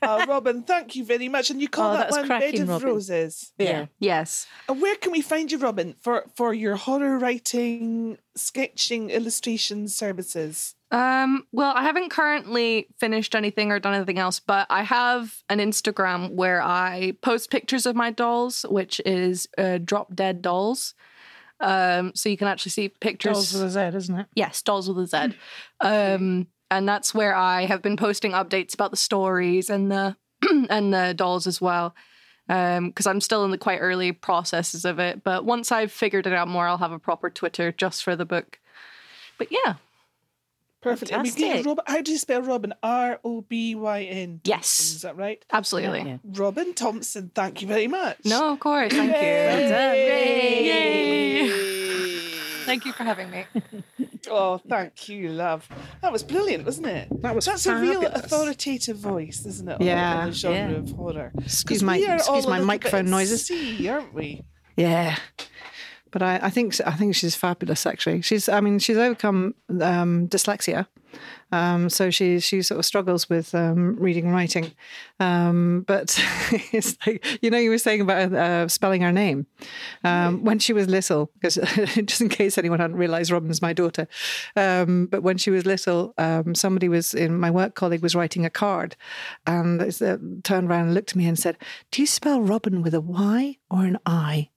Uh, Robyn, thank you very much. And you call Oh, that that's one Bed of Robyn. Roses. yeah. Yes. And where can we find you, Robyn, for for your horror writing, sketching, illustration services? Um, well, I haven't currently finished anything or done anything else, but I have an Instagram where I post pictures of my dolls, which is uh, Drop Dead Dolls. Um, so you can actually see pictures. Dolls with a Z, isn't it? Yes, dolls with a Z. Um, and that's where I have been posting updates about the stories and the <clears throat> and the dolls as well. Um, because I'm still in the quite early processes of it, but once I've figured it out more, I'll have a proper Twitter just for the book. But yeah, Perfect. And we get Robyn. How do you spell Robyn? R O B Y N. Yes. Is that right? absolutely. Yeah. Robyn Thompson. Thank you very much. No, of course. Thank you. Yay. Thank you for having me. <laughs> Oh, thank you, love. That was brilliant, wasn't it? That was That's a real authoritative voice, isn't it? Yeah. In the genre Yeah. of horror. 'Cause Excuse my we are all excuse my microphone noises. Sea, aren't we? Yeah. But I, I think I think she's fabulous. Actually, she's I mean she's overcome um, dyslexia, um, so she she sort of struggles with um, reading and writing. Um, but <laughs> it's like you know you were saying about uh, spelling her name um, when she was little, because <laughs> just in case anyone hadn't realised, Robyn's my daughter. Um, but when she was little, somebody was in my work colleague was writing a card, and said- turned around and looked at me and said, "Do you spell Robyn with a Y or an I?"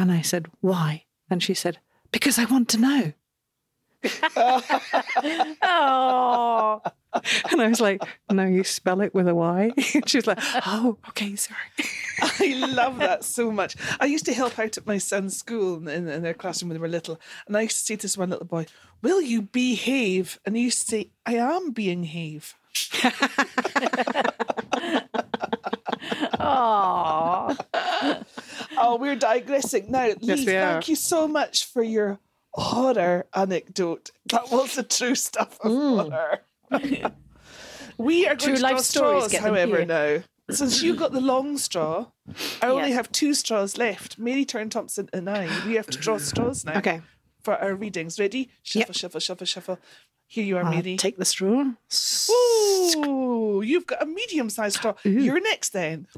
And I said, Why? And she said, Because I want to know. Oh, And I was like, No, you spell it with a Y. And <laughs> she was like, Oh, okay, sorry. I love that so much. I used to help out at my son's school in, in their classroom when they were little, and I used to say to this one little boy, "Will you behave?" And he used to say, "I am being have." oh, <laughs> <laughs> Oh, we're digressing now. Yes, Lee, we are. thank you so much for your horror anecdote. That was the true stuff of Mm. horror. <laughs> We are True going to life draw stories straws, however, now. <clears throat> Since you got the long straw, I only Yeah. have two straws left. Mary Turn Thompson and I. We have to draw straws now. Okay. For our readings. Ready? Shuffle, Yep. shuffle, shuffle, shuffle. Here you are, I'll Mary. take the straw. Ooh, you've got a medium-sized straw. You're next then. <laughs>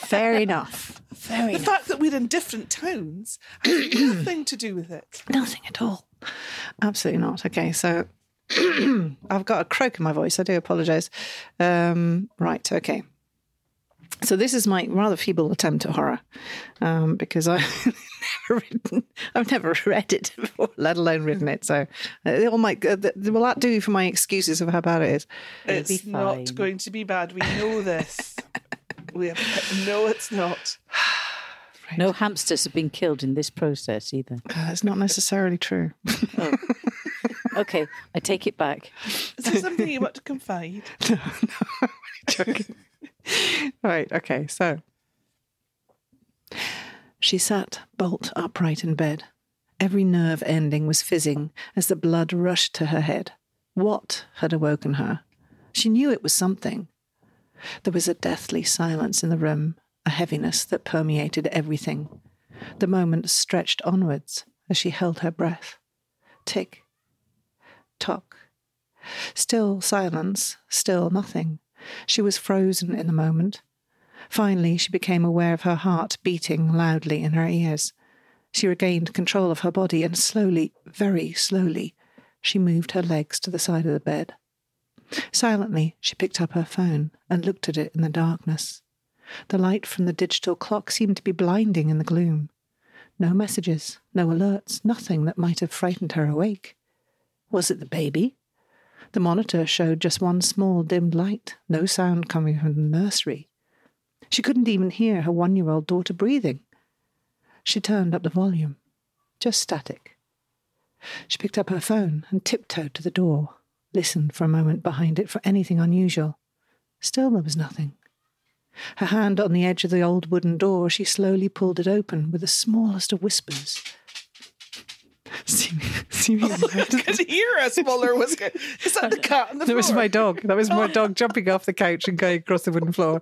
Fair enough. Fair The enough. fact that we're in different towns has <coughs> nothing to do with it. Nothing at all. Absolutely not. Okay, so <clears throat> I've got a croak in my voice. I do apologise. Um, right. Okay. So this is my rather feeble attempt at horror um, because I've <laughs> never written, I've never read it before, let alone written it. So uh, all my uh, will that do for my excuses of how bad it is? It's not going to be bad. We know this. <laughs> we have, <laughs> no, it's not. No hamsters have been killed in this process either. Uh, That's not necessarily true. Okay, I take it back. Is there something you want to confide? <laughs> No, joking. right, okay, so. She sat bolt upright in bed. Every nerve ending was fizzing as the blood rushed to her head. What had awoken her? She knew it was something. There was a deathly silence in the room, a heaviness that permeated everything. The moment stretched onwards as she held her breath. Tick, tock, Still silence, still nothing. She was frozen in the moment. Finally, she became aware of her heart beating loudly in her ears. She regained control of her body and slowly, very slowly, she moved her legs to the side of the bed. Silently, she picked up her phone and looked at it in the darkness. The light from the digital clock seemed to be blinding in the gloom. No messages, no alerts, nothing that might have frightened her awake. Was it the baby? The monitor showed just one small dimmed light, no sound coming from the nursery. She couldn't even hear her one year old daughter breathing. She turned up the volume. Just static. She picked up her phone and tiptoed to the door, listened for a moment behind it for anything unusual. Still there was nothing. Her hand on the edge of the old wooden door, she slowly pulled it open with the smallest of whispers. <laughs> Seeming, seeming I could hear a smaller whisker. Is that the cat on the That was my dog. That was my dog <laughs> jumping off the couch and going across the wooden floor.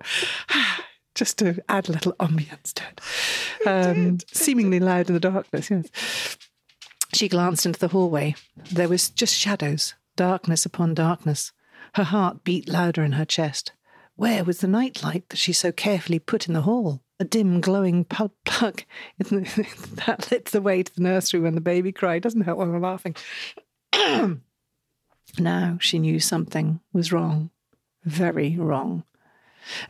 <sighs> Just to add a little ambience to it. Um, seemingly loud in the darkness, yes. She glanced into the hallway. There was just shadows, darkness upon darkness. Her heart beat louder in her chest. Where was the nightlight that she so carefully put in the hall? A dim, glowing <laughs> plug <laughs> that lit the way to the nursery when the baby cried. Doesn't help when we're laughing. <clears throat> Now she knew something was wrong, very wrong.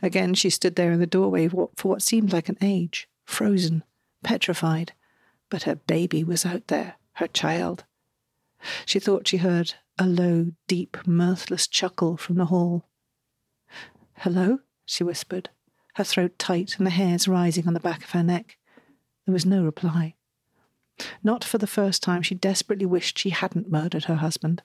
Again, she stood there in the doorway for what seemed like an age, frozen, petrified. But her baby was out there, her child. She thought she heard a low, deep, mirthless chuckle from the hall. Hello? she whispered, her throat tight and the hairs rising on the back of her neck. There was no reply. Not for the first time, she desperately wished she hadn't murdered her husband.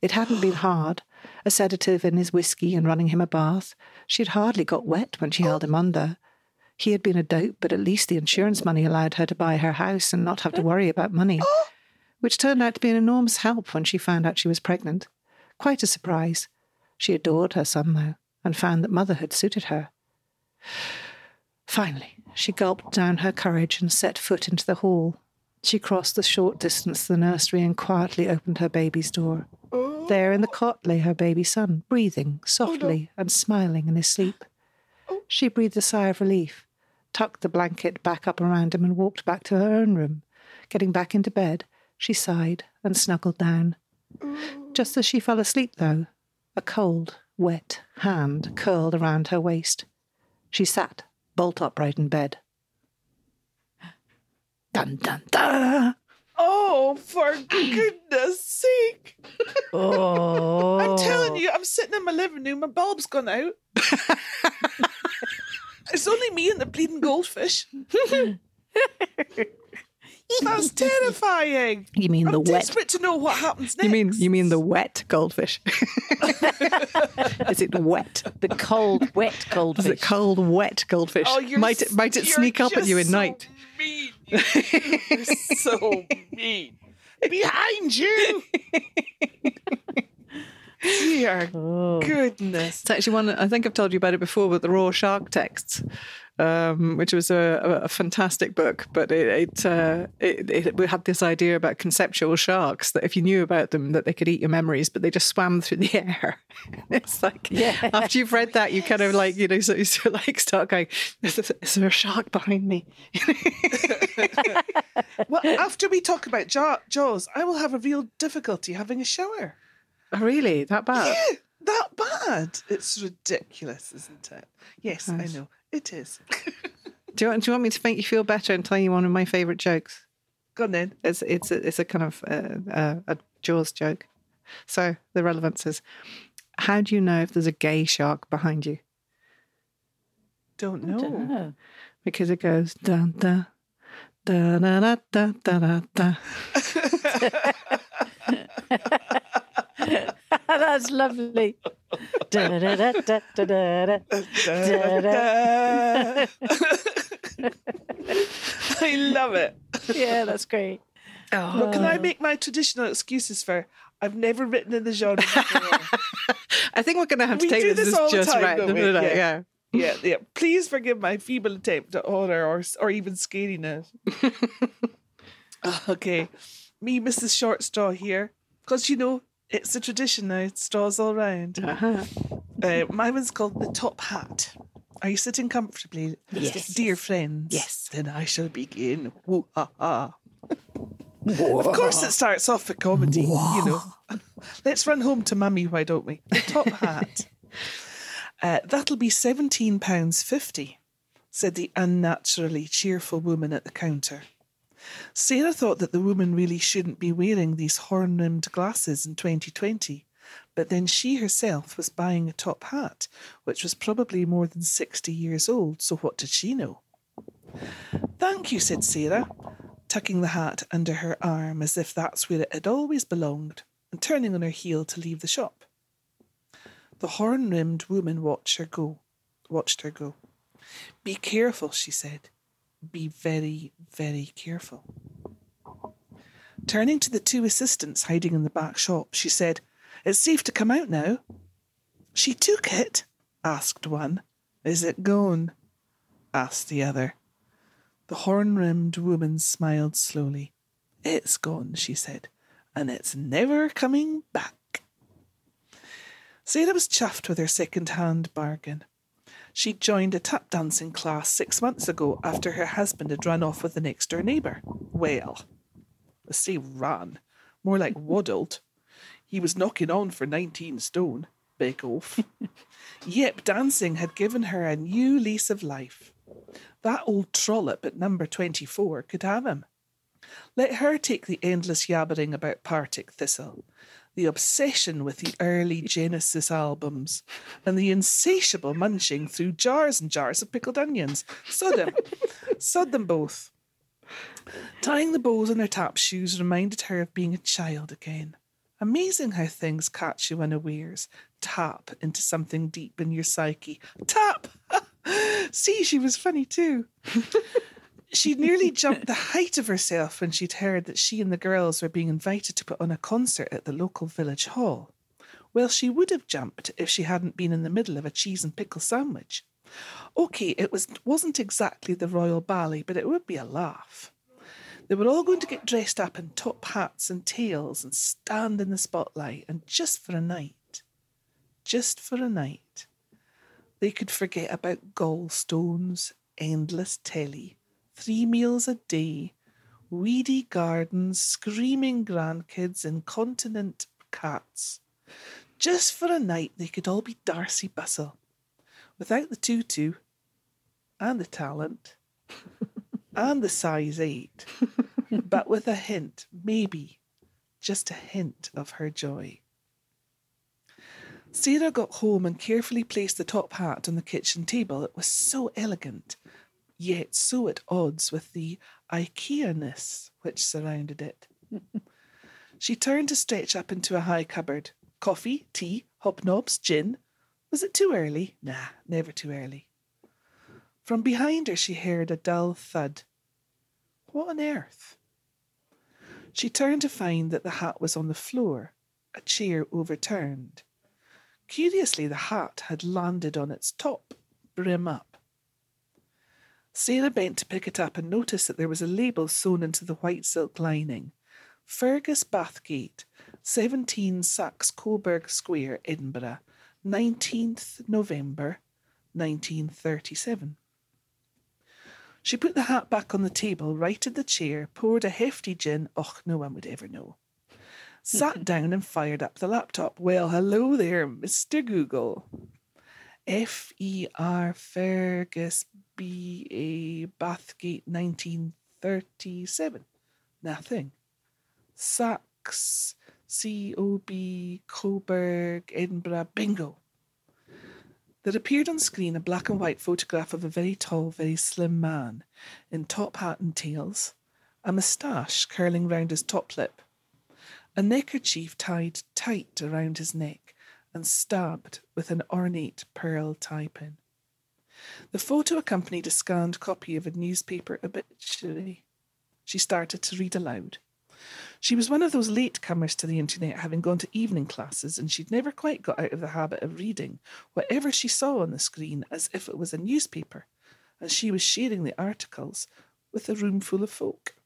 It hadn't been hard. A sedative in his whiskey and running him a bath. She had hardly got wet when she held him under. He had been a dope, but at least the insurance money allowed her to buy her house and not have to worry about money, which turned out to be an enormous help when she found out she was pregnant. Quite a surprise. She adored her son, though, and found that motherhood suited her. Finally, she gulped down her courage and set foot into the hall. She crossed the short distance to the nursery and quietly opened her baby's door. There in the cot lay her baby son, breathing softly and smiling in his sleep. She breathed a sigh of relief, tucked the blanket back up around him, and walked back to her own room. Getting back into bed, she sighed and snuggled down. Just as she fell asleep, though, a cold, wet hand curled around her waist. She sat bolt upright in bed. Dun dun dun! Oh, for goodness sake. Oh, I'm telling you, I'm sitting in my living room, my bulb's gone out. <laughs> it's only me and the bleeding goldfish. <laughs> <laughs> That's <laughs> terrifying. You mean I'm the wet? desperate to know what happens next. You mean you mean the wet goldfish? <laughs> Is it wet? the cold, wet Is goldfish. it cold, wet goldfish? Oh, you're might it might it sneak up at you at so night? Mean. You're so mean. Behind you. dear Oh. goodness. It's actually one. I think I've told you about it before, but the Raw Shark texts, um, which was a, a, fantastic book. But it it, uh, it it we had this idea about conceptual sharks that if you knew about them, that they could eat your memories, but they just swam through the <laughs> air. it's like Yeah. after you've read that, you kind of like you know, so of like start going, is, there- is there a shark behind me? <laughs> Well, after we talk about Jaws, I will have a real difficulty having a shower. Oh, really? That bad? Yeah, that bad. It's ridiculous, isn't it? Yes, Nice. I know. It is. <laughs> Do you want, do you want me to make you feel better and tell you one of my favourite jokes? Go on then. It's it's a, it's a kind of uh, uh, a Jaws joke. So the relevance is, how do you know if there's a gay shark behind you? Don't I know. don't know. Because it goes da da da da da da da da. da. That's lovely. <laughs> I love it. Yeah, that's great. Oh. Well, can I make my traditional excuses for I've never written in the genre before? <laughs> I think we're going to have to We take do this, this as all the just time, right. don't no, no, Yeah. yeah. yeah, yeah. Please forgive my feeble attempt at horror or or even scariness. <laughs> okay, me, Mrs. Short Straw here, because you know it's a tradition now. Straws all round. Uh-huh. Uh, my one's called the top hat. Are you sitting comfortably, Yes. dear friends? Yes. Then I shall begin. Woo ha ha. Of course, it starts off with comedy. You know, <laughs> let's run home to mummy. Why don't we? The top <laughs> hat. Uh, that'll be seventeen pounds fifty," said the unnaturally cheerful woman at the counter. Sarah thought that the woman really shouldn't be wearing these horn-rimmed glasses in 2020, but then she herself was buying a top hat, which was probably more than 60 years old, so what did she know? Thank you, said Sarah, tucking the hat under her arm as if that's where it had always belonged, and turning on her heel to leave the shop. The horn-rimmed woman watched her go. Watched her go. Be careful, she said. Be very, very careful. Turning to the two assistants hiding in the back shop, she said, It's safe to come out now. She took it? asked one. Is it gone? asked the other. The horn rimmed woman smiled slowly. It's gone, she said, and it's never coming back. Sarah was chuffed with her second hand bargain. She'd joined a tap dancing class six months ago after her husband had run off with the next door neighbour. Well, I say ran, more like waddled. He was knocking on for 19 stone. Big oaf. <laughs> Yep, dancing had given her a new lease of life. That old trollop at number 24 could have him. Let her take the endless yabbering about Partick Thistle, the obsession with the early Genesis albums, and the insatiable munching through jars and jars of pickled onions. Sod them. <laughs> Sod them both. Tying the bows on her tap shoes reminded her of being a child again. Amazing how things catch you unawares, tap into something deep in your psyche. Tap! <laughs> See, she was funny too. <laughs> she nearly jumped the height of herself when she'd heard that she and the girls were being invited to put on a concert at the local village hall. Well, she would have jumped if she hadn't been in the middle of a cheese and pickle sandwich. Okay, it was wasn't exactly the royal ballet, but it would be a laugh. They were all going to get dressed up in top hats and tails and stand in the spotlight, and just for a night, just for a night, they could forget about gallstones, endless telly, three meals a day, weedy gardens, screaming grandkids, incontinent cats. Just for a night, they could all be Darcey Bussell, without the tutu, and the talent, <laughs> and the size eight, but with a hint, maybe, just a hint of her joy. Sarah got home and carefully placed the top hat on the kitchen table. It was so elegant, yet so at odds with the IKEA ness which surrounded it. <laughs> she turned to stretch up into a high cupboard. Coffee, tea, hobnobs, gin. Was it too early? Nah, never too early. From behind her, she heard a dull thud. What on earth? She turned to find that the hat was on the floor, a chair overturned. Curiously, the hat had landed on its top, brim up. Sarah bent to pick it up and noticed that there was a label sewn into the white silk lining Fergus Bathgate, 17 Saxe Coburg Square, Edinburgh, 19th November 1937. She put the hat back on the table, righted the chair, poured a hefty gin, och, no one would ever know, sat <laughs> down and fired up the laptop. Well, hello there, Mr. Google. F E R Fergus B A Bathgate 1937. Nothing. Saxe C O B Coburg Edinburgh. Bingo. There appeared on screen a black and white photograph of a very tall, very slim man in top hat and tails, a moustache curling round his top lip, a neckerchief tied tight around his neck and stabbed with an ornate pearl tie pin. The photo accompanied a scanned copy of a newspaper obituary. She started to read aloud. She was one of those late comers to the internet, having gone to evening classes, and she'd never quite got out of the habit of reading whatever she saw on the screen as if it was a newspaper, and she was sharing the articles with a room full of folk.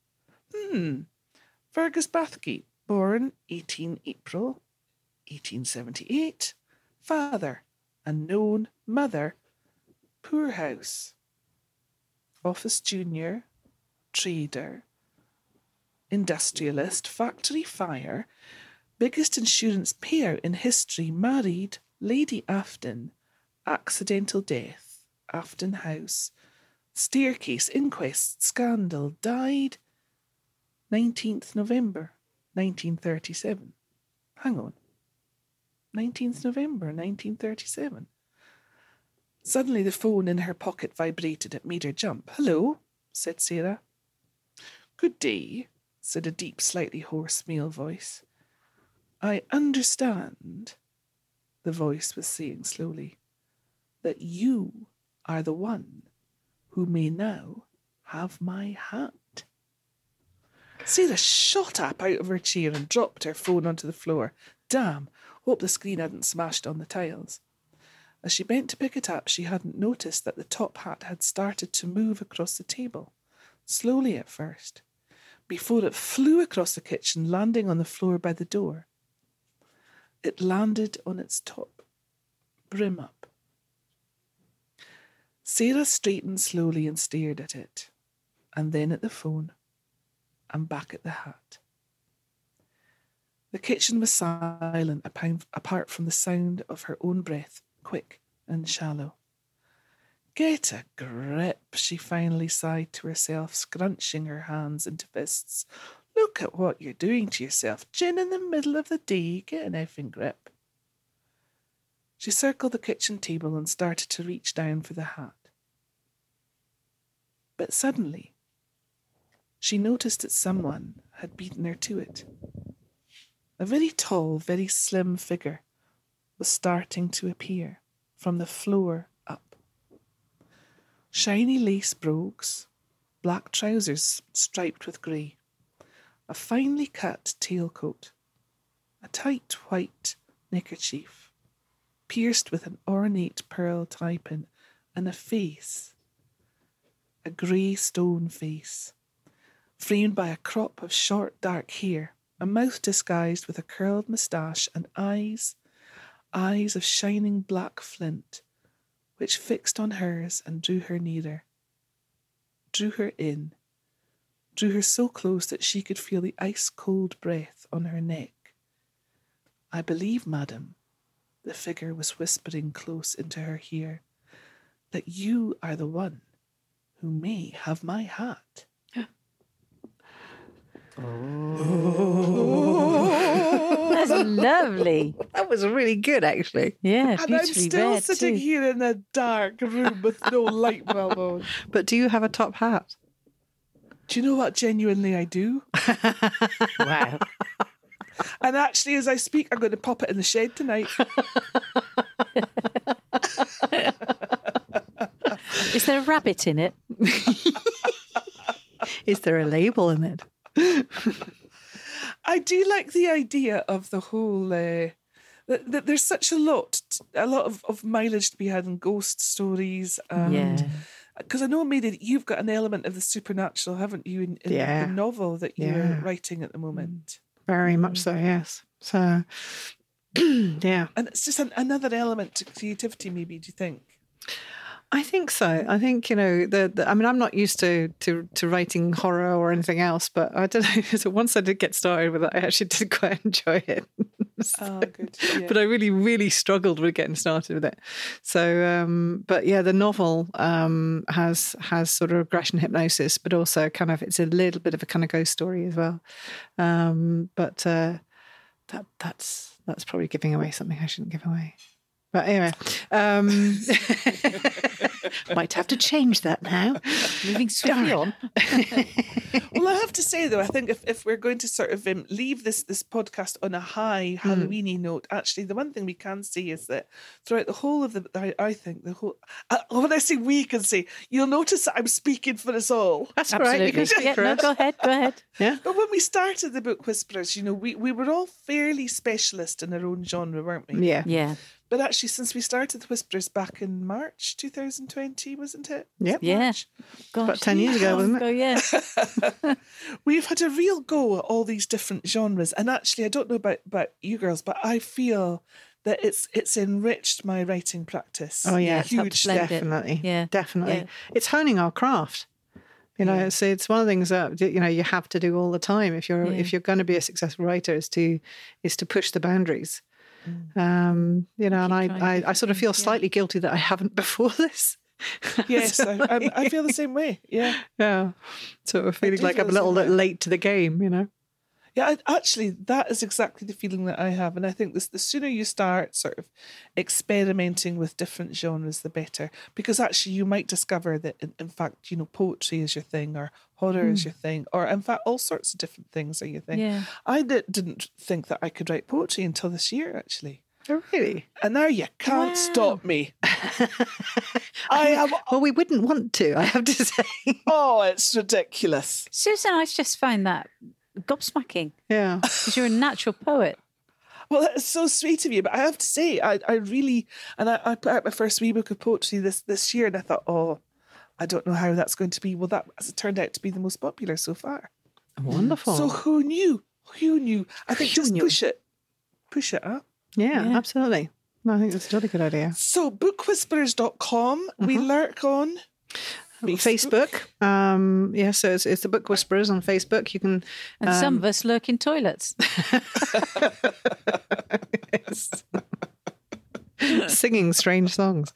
Hmm. Fergus Bathgate, born 18 April 1878. Father, unknown. Mother, poorhouse. Office junior, trader, industrialist, factory fire, biggest insurance payout in history, married, Lady Afton, accidental death, Afton House, staircase, inquest, scandal, died. 19th November 1937. Hang on. 19th November 1937. Suddenly the phone in her pocket vibrated. It made her jump. Hello, said Sarah. Good day, said a deep, slightly hoarse male voice. I understand, the voice was saying slowly, that you are the one who may now have my hat. Sarah shot up out of her chair and dropped her phone onto the floor. Damn, hope the screen hadn't smashed on the tiles. As she bent to pick it up, she hadn't noticed that the top hat had started to move across the table, slowly at first, before it flew across the kitchen, landing on the floor by the door. It landed on its top, brim up. Sarah straightened slowly and stared at it, and then at the phone, and back at the hat. The kitchen was silent apart from the sound of her own breath, quick and shallow. Get a grip, she finally sighed to herself, scrunching her hands into fists. Look at what you're doing to yourself. Gin in the middle of the day. Get an effing grip. She circled the kitchen table and started to reach down for the hat. But suddenly, she noticed that someone had beaten her to it. A very tall, very slim figure was starting to appear from the floor up. Shiny lace brogues, black trousers striped with grey, a finely cut tailcoat, a tight white neckerchief, pierced with an ornate pearl tie pin, and a face, a grey stone face, framed by a crop of short dark hair a mouth disguised with a curled moustache, and eyes, eyes of shining black flint, which fixed on hers and drew her nearer, drew her in, drew her so close that she could feel the ice cold breath on her neck. I believe, madam, the figure was whispering close into her ear, that you are the one who may have my hat. <gasps> Oh. <laughs> That's lovely. That was really good, actually. Yeah, And I'm still sitting too. here in a dark room with no light bulb <laughs> on. But do you have a top hat? Do you know what genuinely I do? <laughs> Wow. And actually, as I speak, I'm going to pop it in the shed tonight. Is there a rabbit in it? Is there a label in it? I do like the idea of the whole. Uh, that, that there's such a lot a lot of, of mileage to be had in ghost stories. And, Yeah. Because I know, Mary, that you've got an element of the supernatural, haven't you, in, in Yeah. the novel that you're Yeah. writing at the moment? Very much so, yes. So, <clears throat> yeah, And it's just an, another element to creativity, maybe, do you think? I think so. I think you know the, the. I mean, I'm not used to, to to writing horror or anything else, but I don't know. <laughs> So once I did get started with it, I actually did <laughs> quite enjoy it. <laughs> Oh, good. Yeah. But I really, really struggled with getting started with it. So, um, but yeah, the novel um, has has sort of regression hypnosis, but also kind of it's a little bit of a kind of ghost story as well. Um, but uh, that that's that's probably giving away something I shouldn't give away. But anyway, um, <laughs> might have to change that now. Moving <laughs> swiftly on. <laughs> well, I have to say though, I think if, if we're going to sort of um, leave this this podcast on a high Hmm. Halloweeny note, actually, the one thing we can say is that throughout the whole of the, I, I think the whole, uh, when I say we can say, you'll notice that I'm speaking for us all. That's all right. You Absolutely. can speak Yeah, for no, us. go ahead. Go ahead. Yeah. But when we started the Book Whisperers, you know, we, we were all fairly specialist in our own genre, weren't we? Yeah. Yeah. But actually, since we started the Whisperers back in March 2020, wasn't it? Yep. Yeah. March? Gosh, About 10 years ago, wasn't it? Go, yeah. <laughs> We've had a real go at all these different genres, and actually, I don't know about, about you girls, but I feel that it's it's enriched my writing practice. Oh yeah, it's helped huge. it. definitely. Yeah. definitely. Yeah. It's honing our craft. You know, Yeah. so it's one of the things that you know you have to do all the time if you're Yeah. if you're going to be a successful writer is to is to push the boundaries. Mm. Um, you know, and I, I I sort of feel slightly guilty that I haven't <laughs> before this. <laughs> Yes, So, I, I, I feel the same way. Yeah, yeah, sort of feeling like feel I'm a little bit late to the game. You know. yeah. I, actually, that is exactly the feeling that I have, and I think this the sooner you start sort of experimenting with different genres, the better. Because actually, you might discover that in, in fact, you know, poetry is your thing, or horror is mm. your thing, or in fact, all sorts of different things are your thing. Yeah. I di- didn't think that I could write poetry until this year, actually. Oh, really? And now you can't Wow. stop me. <laughs> I am. Well, we wouldn't want to. I have to <laughs> say. Oh, it's ridiculous. Susan, I just find that gobsmacking yeah. because you're a natural poet. Well, that's so sweet of you. But I have to say, I, I really, and I, I put out my first wee book of poetry this this year, and I thought, oh, I don't know how that's going to be. Well, that has turned out to be the most popular so far. Mm. Wonderful. So who knew? Who knew? I think Who just knew? push it, push it up. yeah, Yeah. absolutely. No, I think that's a really good idea. So bookwhisperers.com, we mm-hmm. lurk on Facebook. Um, yeah, so it's, it's the Book Whisperers on Facebook. You can. And some of um, us lurk in toilets. <laughs> <laughs> <laughs> singing strange songs.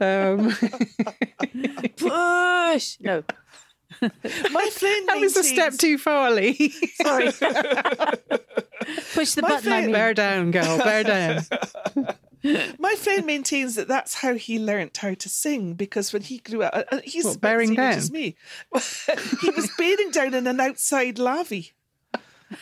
Um, <laughs> Push! No, My friend that was a step too far, Lee. sorry. Push the My button, I mean. bear down, girl. Bear down. My friend maintains that that's how he learnt how to sing because when he grew up, uh, uh, he's What, about the bearing down? as me. <laughs> he was bearing down in an outside lavvy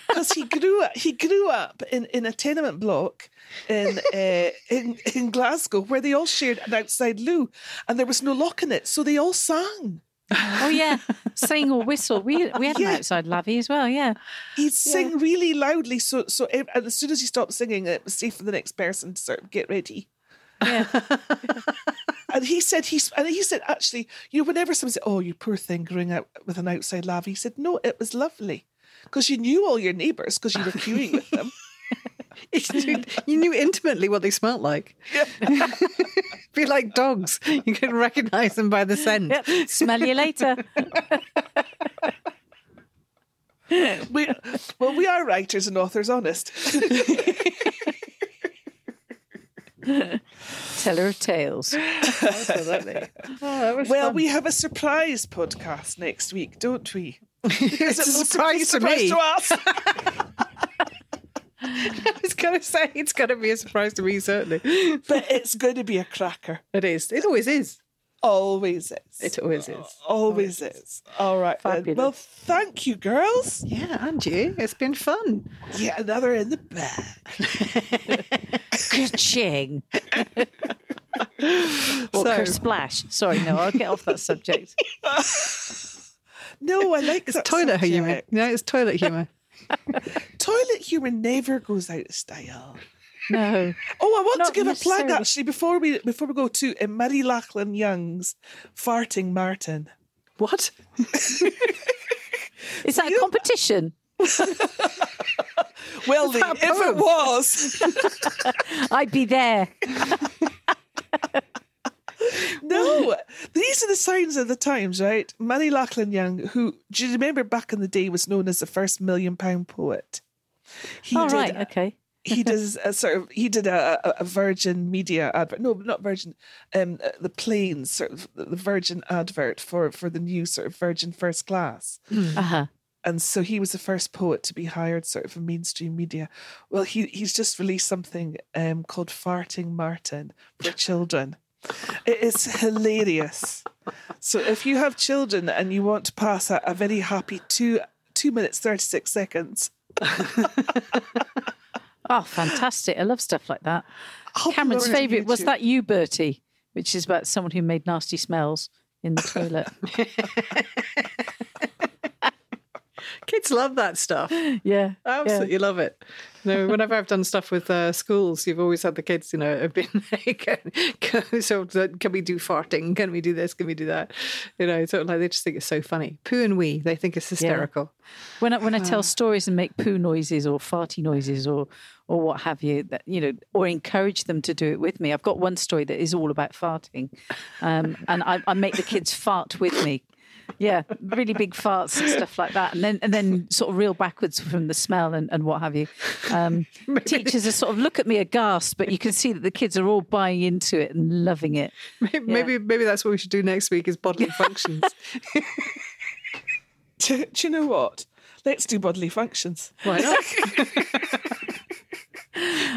because he grew up. He grew up in, in a tenement block in <laughs> uh, in in Glasgow where they all shared an outside loo, and there was no lock in it, so they all sang. Oh yeah, sing or whistle. We we had Yeah. an outside lavvy as well. Yeah, He'd sing really loudly, so so and as soon as he stopped singing, it was safe for the next person to sort of get ready. yeah. <laughs> And he said he's and he said actually, you know, whenever someone said, "Oh, you poor thing, growing up with an outside lavvy," he said, "No, it was lovely because you knew all your neighbours because you were queuing with them." <laughs> you knew intimately what they smelt like. <laughs> Be like dogs. You could recognize them by the scent. Yep. Smell you later. we, well, we are writers and authors, honest. <laughs> Teller of tales. Absolutely. Oh, that was well, fun. we have a surprise podcast next week, don't we? <laughs> it's a Is surprise to surprise me. to us? <laughs> <laughs> I was going to say it's going to be a surprise to me, certainly. but it's going to be a cracker. It is. It always is. Always is. It always is. Always is. All right. Then. Fabulous. Well, thank you, girls. Yeah, and you. It's been fun. Yeah, another in the bag. Ka-ching. Or So- splash. Sorry, no, I'll get off that subject. No, I like It's that toilet subject. humour. No, it's toilet humour. <laughs> Toilet humour never goes out of style. No. Oh, I want Not to give a plug actually before we before we go to uh, Murray Lachlan Young's Farting Martin. What? <laughs> Is that a competition? <laughs> Well, Lee, that a if it was, I'd be there. <laughs> no. These are the signs of the times, right? Murray Lachlan Young, who do you remember back in the day was known as the first million pound poet. He All did right. Okay. he <laughs> does a sort of he did a, a, a Virgin Media advert. No, not Virgin. Um, uh, the planes sort of the Virgin advert for for the new sort of Virgin First Class. Uh huh. And so he was the first poet to be hired sort of for mainstream media. Well, he he's just released something um, called Farting Martin for children. It is hilarious. So if you have children and you want to pass a, a very happy two two minutes thirty six seconds, <laughs> Oh, fantastic! I love stuff like that. I'll Cameron's put it on favourite was that you, Bertie, which is about someone who made nasty smells in the toilet. <laughs> Kids love that stuff. <gasps> yeah. I absolutely love it. You know, whenever I've done stuff with uh, schools, you've always had the kids, you know, have been <laughs> like, so can we do farting? Can we do this? Can we do that? You know, sort of like they just think it's so funny. Poo and wee, they think it's hysterical. When I, when I tell stories and make poo noises or farty noises or or what have you, that you know, or encourage them to do it with me. I've got one story that is all about farting, um, and I, I make the kids fart with me. Yeah, really big farts and stuff like that, and then and then sort of reel backwards from the smell and, and what have you. Um, <laughs> teachers are sort of look at me aghast, but you can see that the kids are all buying into it and loving it. Maybe, maybe maybe that's what we should do next week is bodily <laughs> functions. <laughs> Do, do you know what? Let's do bodily functions. Why not?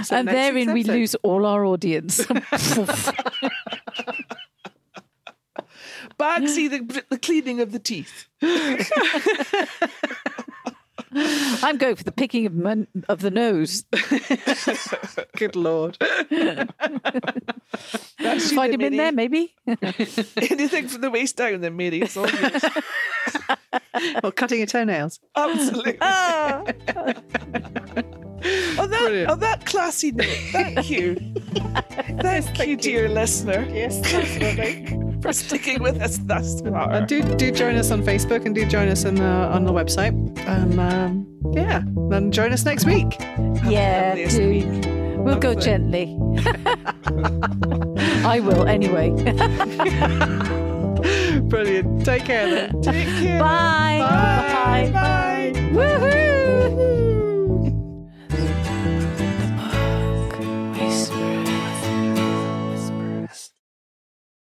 So and therein we lose all our audience. Bagsy, the, the cleaning of the teeth. <laughs> I'm going for the picking of, of the nose. <laughs> Good lord. Find him in there, maybe. <laughs> Anything from the waist down, then, Mary. It's. Or cutting your toenails. Absolutely. Ah. On, that, Brilliant. on that classy note, <laughs> thank you. thank, you, dear listener. Yes, definitely. <laughs> For sticking with us thus far. And do do join us on Facebook and do join us on uh, on the website. And um, yeah, then join us next week. yeah, do. week. We'll go Lovely. gently. <laughs> I will anyway. Brilliant. Take care then. Take care. Bye. Bye.